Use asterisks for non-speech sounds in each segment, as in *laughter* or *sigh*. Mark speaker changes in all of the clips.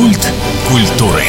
Speaker 1: Культ культуры.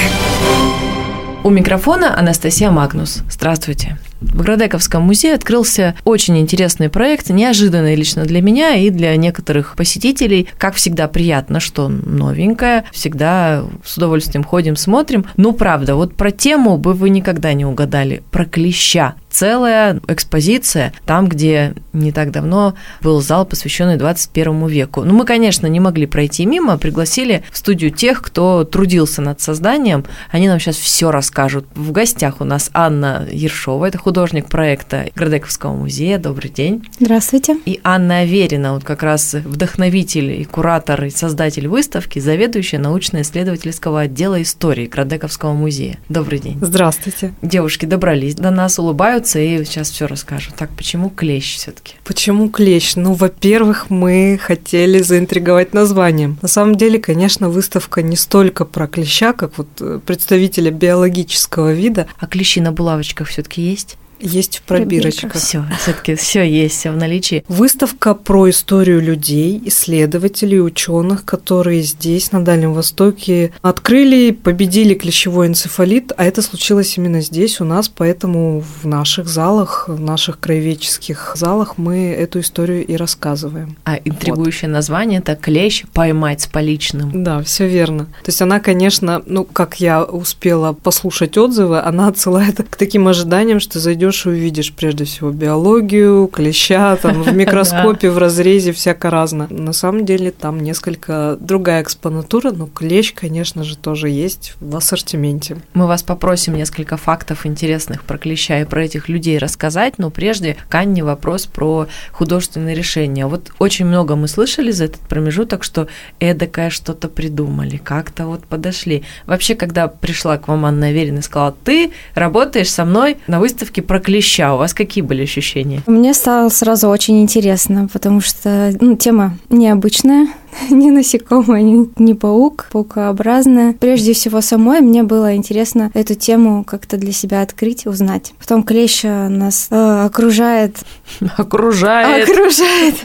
Speaker 2: У микрофона Анастасия Магнус. Здравствуйте. В Градековском музее открылся очень интересный проект, неожиданный лично для меня и для некоторых посетителей. Как всегда, приятно, что новенькое. Всегда с удовольствием ходим, смотрим. Но правда, вот про тему бы вы никогда не угадали. Про клеща целая экспозиция там, где не так давно был зал, посвященный 21 веку. Ну, мы, конечно, не могли пройти мимо, пригласили в студию тех, кто трудился над созданием. Они нам сейчас все расскажут. В гостях у нас Анна Ершова, это художник проекта Градековского музея. Добрый день.
Speaker 3: Здравствуйте.
Speaker 2: И Анна Аверина, вот как раз вдохновитель и куратор и создатель выставки, заведующая научно-исследовательского отдела истории Градековского музея. Добрый день.
Speaker 4: Здравствуйте.
Speaker 2: Девушки добрались до нас, улыбаются и сейчас все расскажут. Так, почему клещ все-таки?
Speaker 4: Почему клещ? Ну, во-первых, мы хотели заинтриговать названием. На самом деле, конечно, выставка не столько про клеща, как вот э, представителя биологического вида.
Speaker 2: А клещи на булавочках все-таки есть?
Speaker 4: Есть в пробирочках.
Speaker 2: Все, все-таки все есть, все в наличии.
Speaker 4: Выставка про историю людей, исследователей, ученых, которые здесь, на Дальнем Востоке, открыли, победили клещевой энцефалит, а это случилось именно здесь, у нас, поэтому в наших залах, в наших краеведческих залах мы эту историю и рассказываем.
Speaker 2: А интригующее вот. название это клещ поймать с поличным.
Speaker 4: Да, все верно. То есть она, конечно, ну, как я успела послушать отзывы, она отсылает к таким ожиданиям, что зайдешь пойдешь и увидишь прежде всего биологию, клеща, там в микроскопе, в разрезе всяко разно. На самом деле там несколько другая экспонатура, но клещ, конечно же, тоже есть в ассортименте.
Speaker 2: Мы вас попросим несколько фактов интересных про клеща и про этих людей рассказать, но прежде к Анне вопрос про художественное решение. Вот очень много мы слышали за этот промежуток, что эдакое что-то придумали, как-то вот подошли. Вообще, когда пришла к вам Анна Аверина и сказала, ты работаешь со мной на выставке про клеща. У вас какие были ощущения?
Speaker 3: Мне стало сразу очень интересно, потому что ну, тема необычная, *laughs* ни насекомое, ни, ни паук, паукообразное. Прежде всего, самой мне было интересно эту тему как-то для себя открыть, узнать. Потом клещ нас э, окружает... *laughs*
Speaker 2: Окружает.
Speaker 3: Окружает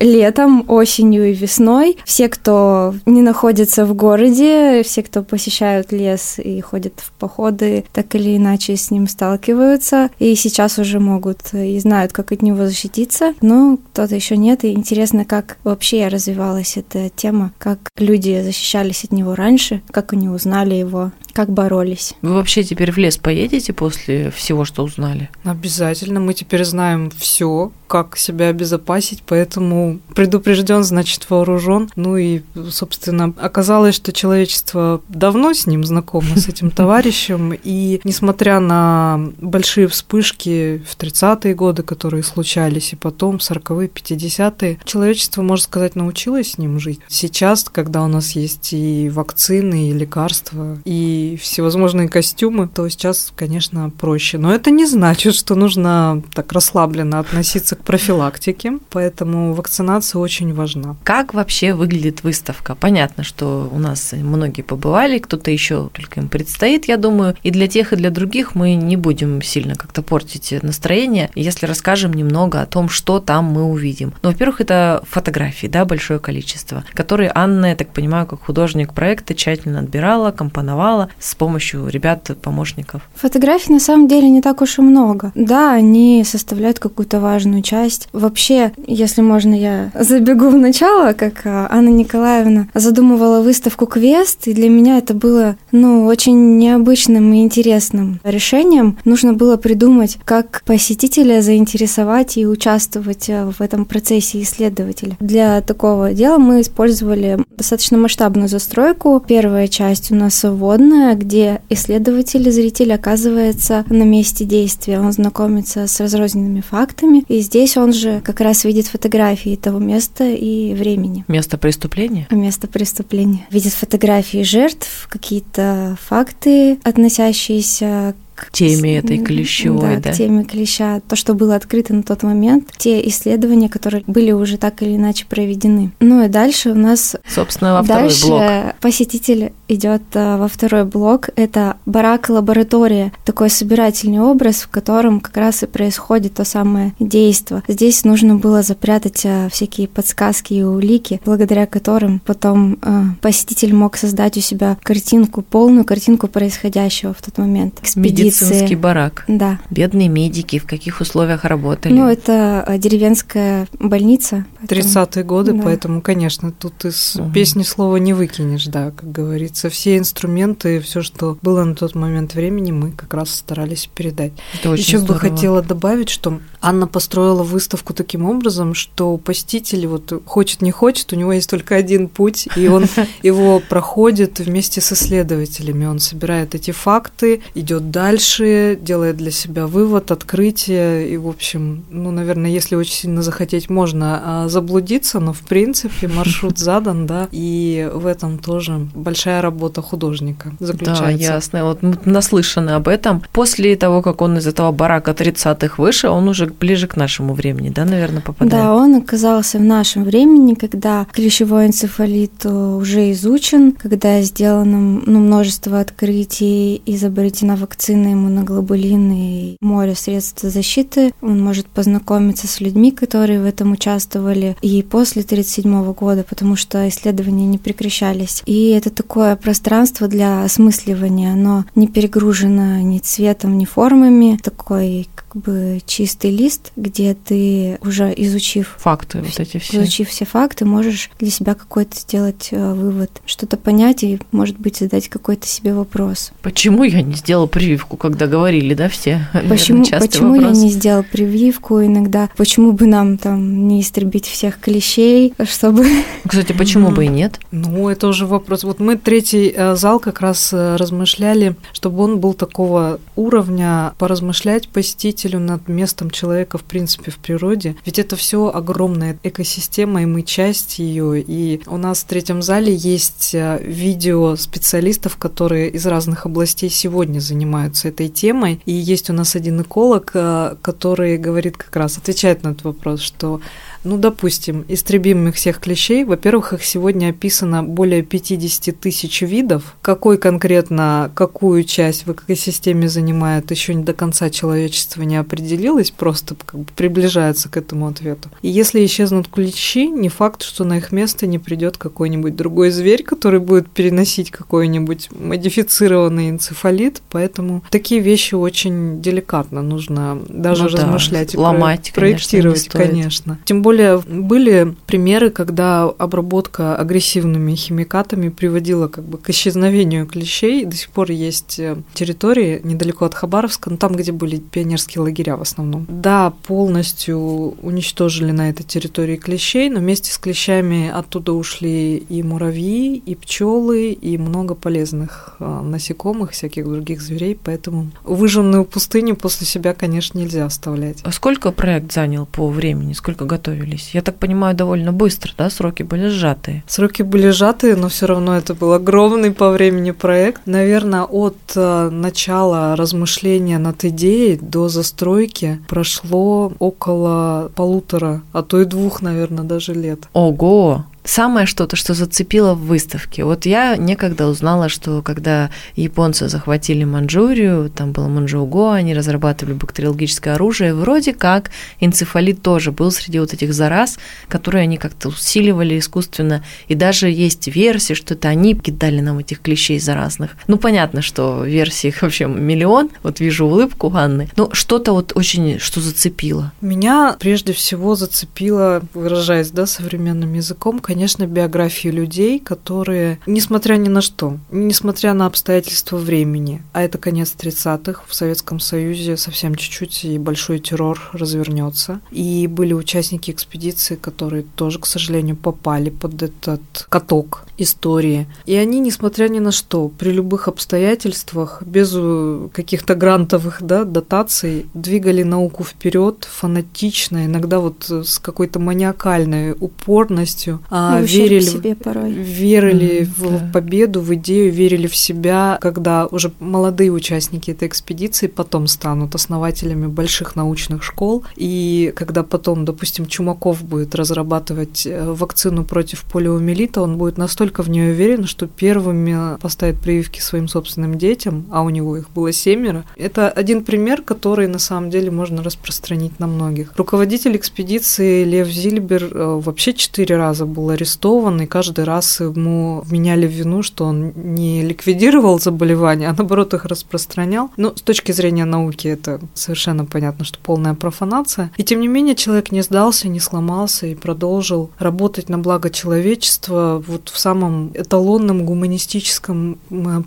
Speaker 3: летом, осенью и весной. Все, кто не находится в городе, все, кто посещают лес и ходят в походы, так или иначе с ним сталкиваются. И сейчас уже могут и знают, как от него защититься. Но кто-то еще нет. И интересно, как вообще развивалась эта тема, как люди защищались от него раньше, как они узнали его, как боролись.
Speaker 2: Вы вообще теперь в лес поедете после всего, что узнали?
Speaker 4: Обязательно. Мы теперь знаем все, как себя обезопасить, поэтому предупрежден, значит вооружен. Ну и, собственно, оказалось, что человечество давно с ним знакомо, с этим *laughs* товарищем, и несмотря на большие вспышки в 30-е годы, которые случались, и потом 40-е, 50-е, человечество, можно сказать, научилось с ним жить. Сейчас, когда у нас есть и вакцины, и лекарства, и всевозможные костюмы, то сейчас, конечно, проще. Но это не значит, что нужно так расслабленно относиться к профилактике, поэтому вакцинация очень важна.
Speaker 2: Как вообще выглядит выставка? Понятно, что у нас многие побывали, кто-то еще только им предстоит, я думаю, и для тех, и для других мы не будем сильно как-то портить настроение, если расскажем немного о том, что там мы увидим. Ну, во-первых, это фотографии, да, большое количество, которые Анна, я так понимаю, как художник проекта тщательно отбирала, компоновала, с помощью ребят-помощников?
Speaker 3: Фотографий на самом деле не так уж и много. Да, они составляют какую-то важную часть. Вообще, если можно, я забегу в начало, как а, Анна Николаевна задумывала выставку «Квест», и для меня это было, ну, очень необычным и интересным решением. Нужно было придумать, как посетителя заинтересовать и участвовать э, в этом процессе исследователя. Для такого дела мы использовали достаточно масштабную застройку. Первая часть у нас водная, где исследователь, зритель оказывается на месте действия. Он знакомится с разрозненными фактами, и здесь он же как раз видит фотографии того места и времени.
Speaker 2: Место преступления?
Speaker 3: Место преступления. Видит фотографии жертв, какие-то факты, относящиеся
Speaker 2: к теме этой клещевой,
Speaker 3: да?
Speaker 2: да?
Speaker 3: к теме клеща, то, что было открыто на тот момент, те исследования, которые были уже так или иначе проведены. Ну и дальше у нас...
Speaker 2: Собственно, во
Speaker 3: дальше
Speaker 2: второй блок.
Speaker 3: посетитель идет а, во второй блок. Это барак-лаборатория, такой собирательный образ, в котором как раз и происходит то самое действо. Здесь нужно было запрятать а, всякие подсказки и улики, благодаря которым потом а, посетитель мог создать у себя картинку, полную картинку происходящего в тот момент. Экспедиции.
Speaker 2: Медицинский барак.
Speaker 3: Да.
Speaker 2: Бедные медики, в каких условиях работали?
Speaker 3: Ну, это а, деревенская больница. поэтому-
Speaker 4: 30-е годы,
Speaker 3: Да.
Speaker 4: поэтому, конечно, тут из
Speaker 2: Мгм.
Speaker 4: песни слова не выкинешь, да, как говорится. Все инструменты, все, что было на тот момент времени, мы как раз старались передать.
Speaker 2: Это очень
Speaker 4: Еще бы
Speaker 2: здорово.
Speaker 4: хотела добавить, что Анна построила выставку таким образом, что посетитель вот хочет не хочет, у него есть только один путь, и он *laughs* его проходит вместе с исследователями. Он собирает эти факты, идет дальше, делает для себя вывод, открытие, и в общем, ну, наверное, если очень сильно захотеть, можно а, заблудиться, но в принципе *laughs* маршрут задан, да, и в этом тоже большая работа художника
Speaker 2: Да,
Speaker 4: заключается.
Speaker 2: ясно. Вот наслышаны об этом. После того, как он из этого барака 30-х вышел, он уже ближе к нашему времени, да, наверное, попадает?
Speaker 3: Да, он оказался в нашем времени, когда клещевой энцефалит уже изучен, когда сделано ну, множество открытий, изобретена вакцина, иммуноглобулин и море средств защиты. Он может познакомиться с людьми, которые в этом участвовали и после 1937 года, потому что исследования не прекращались. И это такое пространство для осмысливания, оно не перегружено ни цветом, ни формами, такой как бы чистый лист, где ты уже изучив
Speaker 2: Факты вот эти все.
Speaker 3: изучив все факты, можешь для себя какой-то сделать э, вывод, что-то понять и, может быть, задать какой-то себе вопрос.
Speaker 2: Почему я не сделала прививку, когда говорили, да, все?
Speaker 3: Почему,
Speaker 2: частый
Speaker 3: почему
Speaker 2: вопрос.
Speaker 3: я не сделал прививку иногда? Почему бы нам там не истребить всех клещей, чтобы...
Speaker 2: Кстати, почему бы и нет?
Speaker 4: Ну, это уже вопрос. Вот мы третий э, зал как раз э, размышляли, чтобы он был такого уровня поразмышлять посетителю над местом человека, в принципе, в природе. Ведь это все огромная экосистема, и мы часть ее. И у нас в третьем зале есть э, видео специалистов, которые из разных областей сегодня занимаются этой темой. И есть у нас один эколог, э, который говорит как раз, отвечает на этот вопрос, что ну, допустим, истребим их всех клещей. Во-первых, их сегодня описано более 50 тысяч видов. Какой конкретно, какую часть в экосистеме занимает, еще не до конца человечество не определилось, просто как бы приближается к этому ответу. И если исчезнут клещи, не факт, что на их место не придет какой-нибудь другой зверь, который будет переносить какой-нибудь модифицированный энцефалит. Поэтому такие вещи очень деликатно нужно даже
Speaker 2: Ну да,
Speaker 4: размышлять и
Speaker 2: ломать,
Speaker 4: про-
Speaker 2: конечно,
Speaker 4: проектировать,
Speaker 2: стоит.
Speaker 4: конечно. Тем более были примеры, когда обработка агрессивными химикатами приводила как бы к исчезновению клещей. До сих пор есть э, территории недалеко от Хабаровска, ну, там, где были пионерские лагеря в основном. Да, полностью уничтожили на этой территории клещей, но вместе с клещами оттуда ушли и муравьи, и пчелы, и много полезных э, насекомых, всяких других зверей, поэтому выжженную пустыню после себя, конечно, нельзя оставлять.
Speaker 2: А сколько проект занял по времени? Сколько готовились? Я так понимаю, довольно быстро, да? Сроки были сжатые.
Speaker 4: Сроки были сжатые, но все равно это был огромный по времени проект. Наверное, от э, начала размышления над идеей до застройки прошло около полутора, а то и двух, наверное, даже лет.
Speaker 2: Ого! Самое что-то, что зацепило в выставке. Вот я некогда узнала, что когда японцы захватили Манчжурию, там было Манчжоуго, они разрабатывали бактериологическое оружие, вроде как энцефалит тоже был среди вот этих зараз, которые они как-то усиливали искусственно, и даже есть версии, что это они кидали нам этих клещей заразных. Ну, понятно, что версий их вообще миллион, вот вижу улыбку Анны, но что-то вот очень, что зацепило.
Speaker 4: Меня прежде всего зацепило, выражаясь да, современным языком, конечно, биографии людей, которые, несмотря ни на что, несмотря на обстоятельства времени, а это конец 30-х, в Советском Союзе совсем чуть-чуть и большой террор развернется. И были участники экспедиции, которые тоже, к сожалению, попали под этот каток истории. И они, несмотря ни на что, при любых обстоятельствах, без э, каких-то грантовых да, дотаций, двигали науку вперед фанатично, иногда вот с какой-то маниакальной упорностью.
Speaker 3: А, верили в себе порой.
Speaker 4: Верили mm, в да. победу, в идею, верили в себя, когда уже молодые участники этой экспедиции потом станут основателями больших научных школ, и когда потом, допустим, Чумаков будет разрабатывать э, вакцину против полиомиелита, он будет настолько в нее уверен, что первыми поставит прививки своим собственным детям, а у него их было семеро. Это один пример, который на самом деле можно распространить на многих. Руководитель экспедиции Лев Зильбер э, вообще четыре раза был арестован, и каждый раз ему меняли вину, что он не ликвидировал заболевания, а наоборот их распространял. Но с точки зрения науки это совершенно понятно, что полная профанация. И тем не менее человек не сдался, не сломался и продолжил работать на благо человечества вот в самом эталонном гуманистическом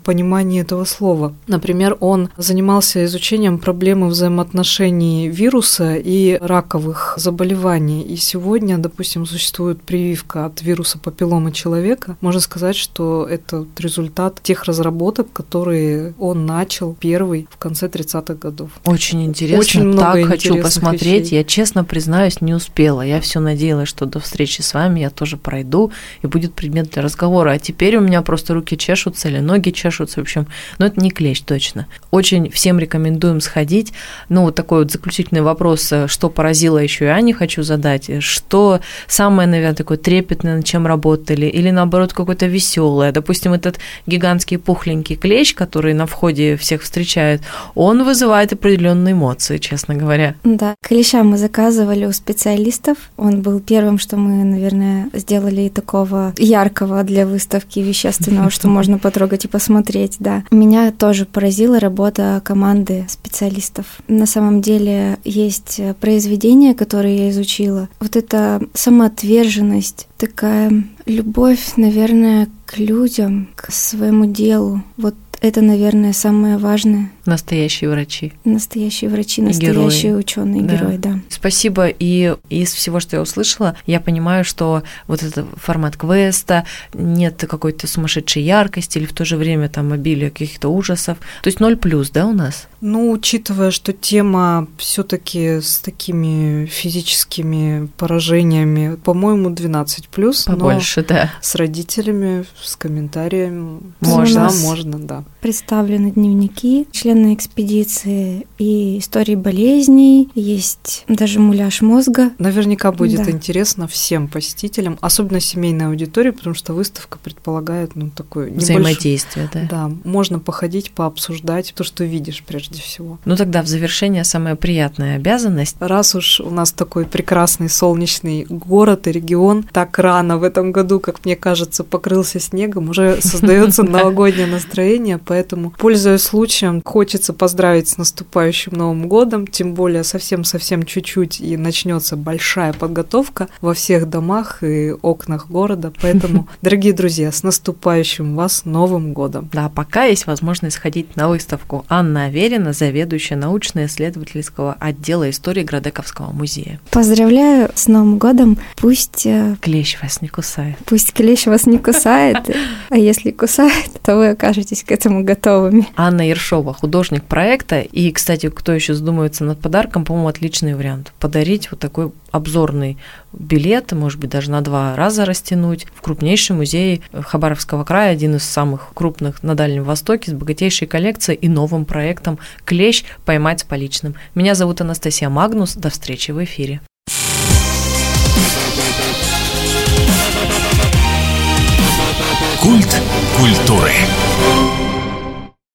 Speaker 4: понимании этого слова. Например, он занимался изучением проблемы взаимоотношений вируса и раковых заболеваний. И сегодня, допустим, существует прививка от вируса папилломы человека. Можно сказать, что это результат тех разработок, которые он начал первый в конце 30-х годов.
Speaker 2: Очень интересно. Очень много так хочу посмотреть. Вещей. Я честно признаюсь, не успела. Я все надеялась, что до встречи с вами я тоже пройду и будет предмет для разговора. А теперь у меня просто руки чешутся или ноги чешутся. В общем, но это не клещ точно. Очень всем рекомендуем сходить. Ну, вот такой вот заключительный вопрос, э, что поразило еще и Ане хочу задать. Что самое, наверное, такое трепетное, над чем работали? Или наоборот, какое-то веселое? Допустим, этот гигантский пухленький клещ, который на входе всех встречает, он вызывает определенные эмоции, честно говоря.
Speaker 3: Да, клеща мы заказывали у специалистов. Он был первым, что мы, наверное, сделали такого яркого для выставки вещественного, что *laughs* можно потрогать и посмотреть, да. Меня тоже поразила работа команды специалистов. На самом деле есть произведения, которые я изучила. Вот эта самоотверженность, такая любовь, наверное, к людям, к своему делу. Вот это, наверное, самое важное.
Speaker 2: Настоящие врачи.
Speaker 3: Настоящие врачи, настоящие ученые, да. герои, да.
Speaker 2: Спасибо. И из всего, что я услышала, я понимаю, что вот этот формат квеста, нет какой-то сумасшедшей яркости или в то же время там обилие каких-то ужасов. То есть ноль плюс, да, у нас?
Speaker 4: Ну, учитывая, что тема все-таки с такими физическими поражениями, по-моему, 12 плюс.
Speaker 2: Побольше, да.
Speaker 4: С родителями, с комментариями.
Speaker 2: Можно. Да,
Speaker 4: можно, да
Speaker 3: представлены дневники члены экспедиции и истории болезней, есть даже муляж мозга.
Speaker 4: Наверняка будет да. интересно всем посетителям, особенно семейной аудитории, потому что выставка предполагает ну, такое
Speaker 2: взаимодействие,
Speaker 4: да? Да, можно походить, пообсуждать то, что видишь прежде всего.
Speaker 2: Ну тогда в завершение самая приятная обязанность.
Speaker 4: Раз уж у нас такой прекрасный солнечный город и регион, так рано в этом году, как мне кажется, покрылся снегом, уже *laughs* создается новогоднее настроение, поэтому, пользуясь случаем, хочется поздравить с наступающим Новым годом, тем более совсем-совсем чуть-чуть и начнется большая подготовка во всех домах и окнах города, поэтому, *laughs* дорогие друзья, с наступающим вас Новым годом!
Speaker 2: Да, пока есть возможность сходить на выставку. Анна Аверина, заведующая научно-исследовательского отдела истории Градековского музея.
Speaker 3: Поздравляю с Новым годом! Пусть... Э,
Speaker 2: клещ вас не кусает.
Speaker 3: Пусть клещ вас не *laughs* кусает, а если кусает, то вы окажетесь к этому готовыми.
Speaker 2: Анна Ершова, художник проекта. И, кстати, кто еще задумывается над подарком, по-моему, отличный вариант. Подарить вот такой обзорный билет, может быть, даже на два раза растянуть в крупнейший музей Хабаровского края, один из самых крупных на Дальнем Востоке, с богатейшей коллекцией и новым проектом «Клещ. Поймать с поличным». Меня зовут Анастасия Магнус. До встречи в эфире.
Speaker 1: Культ культуры.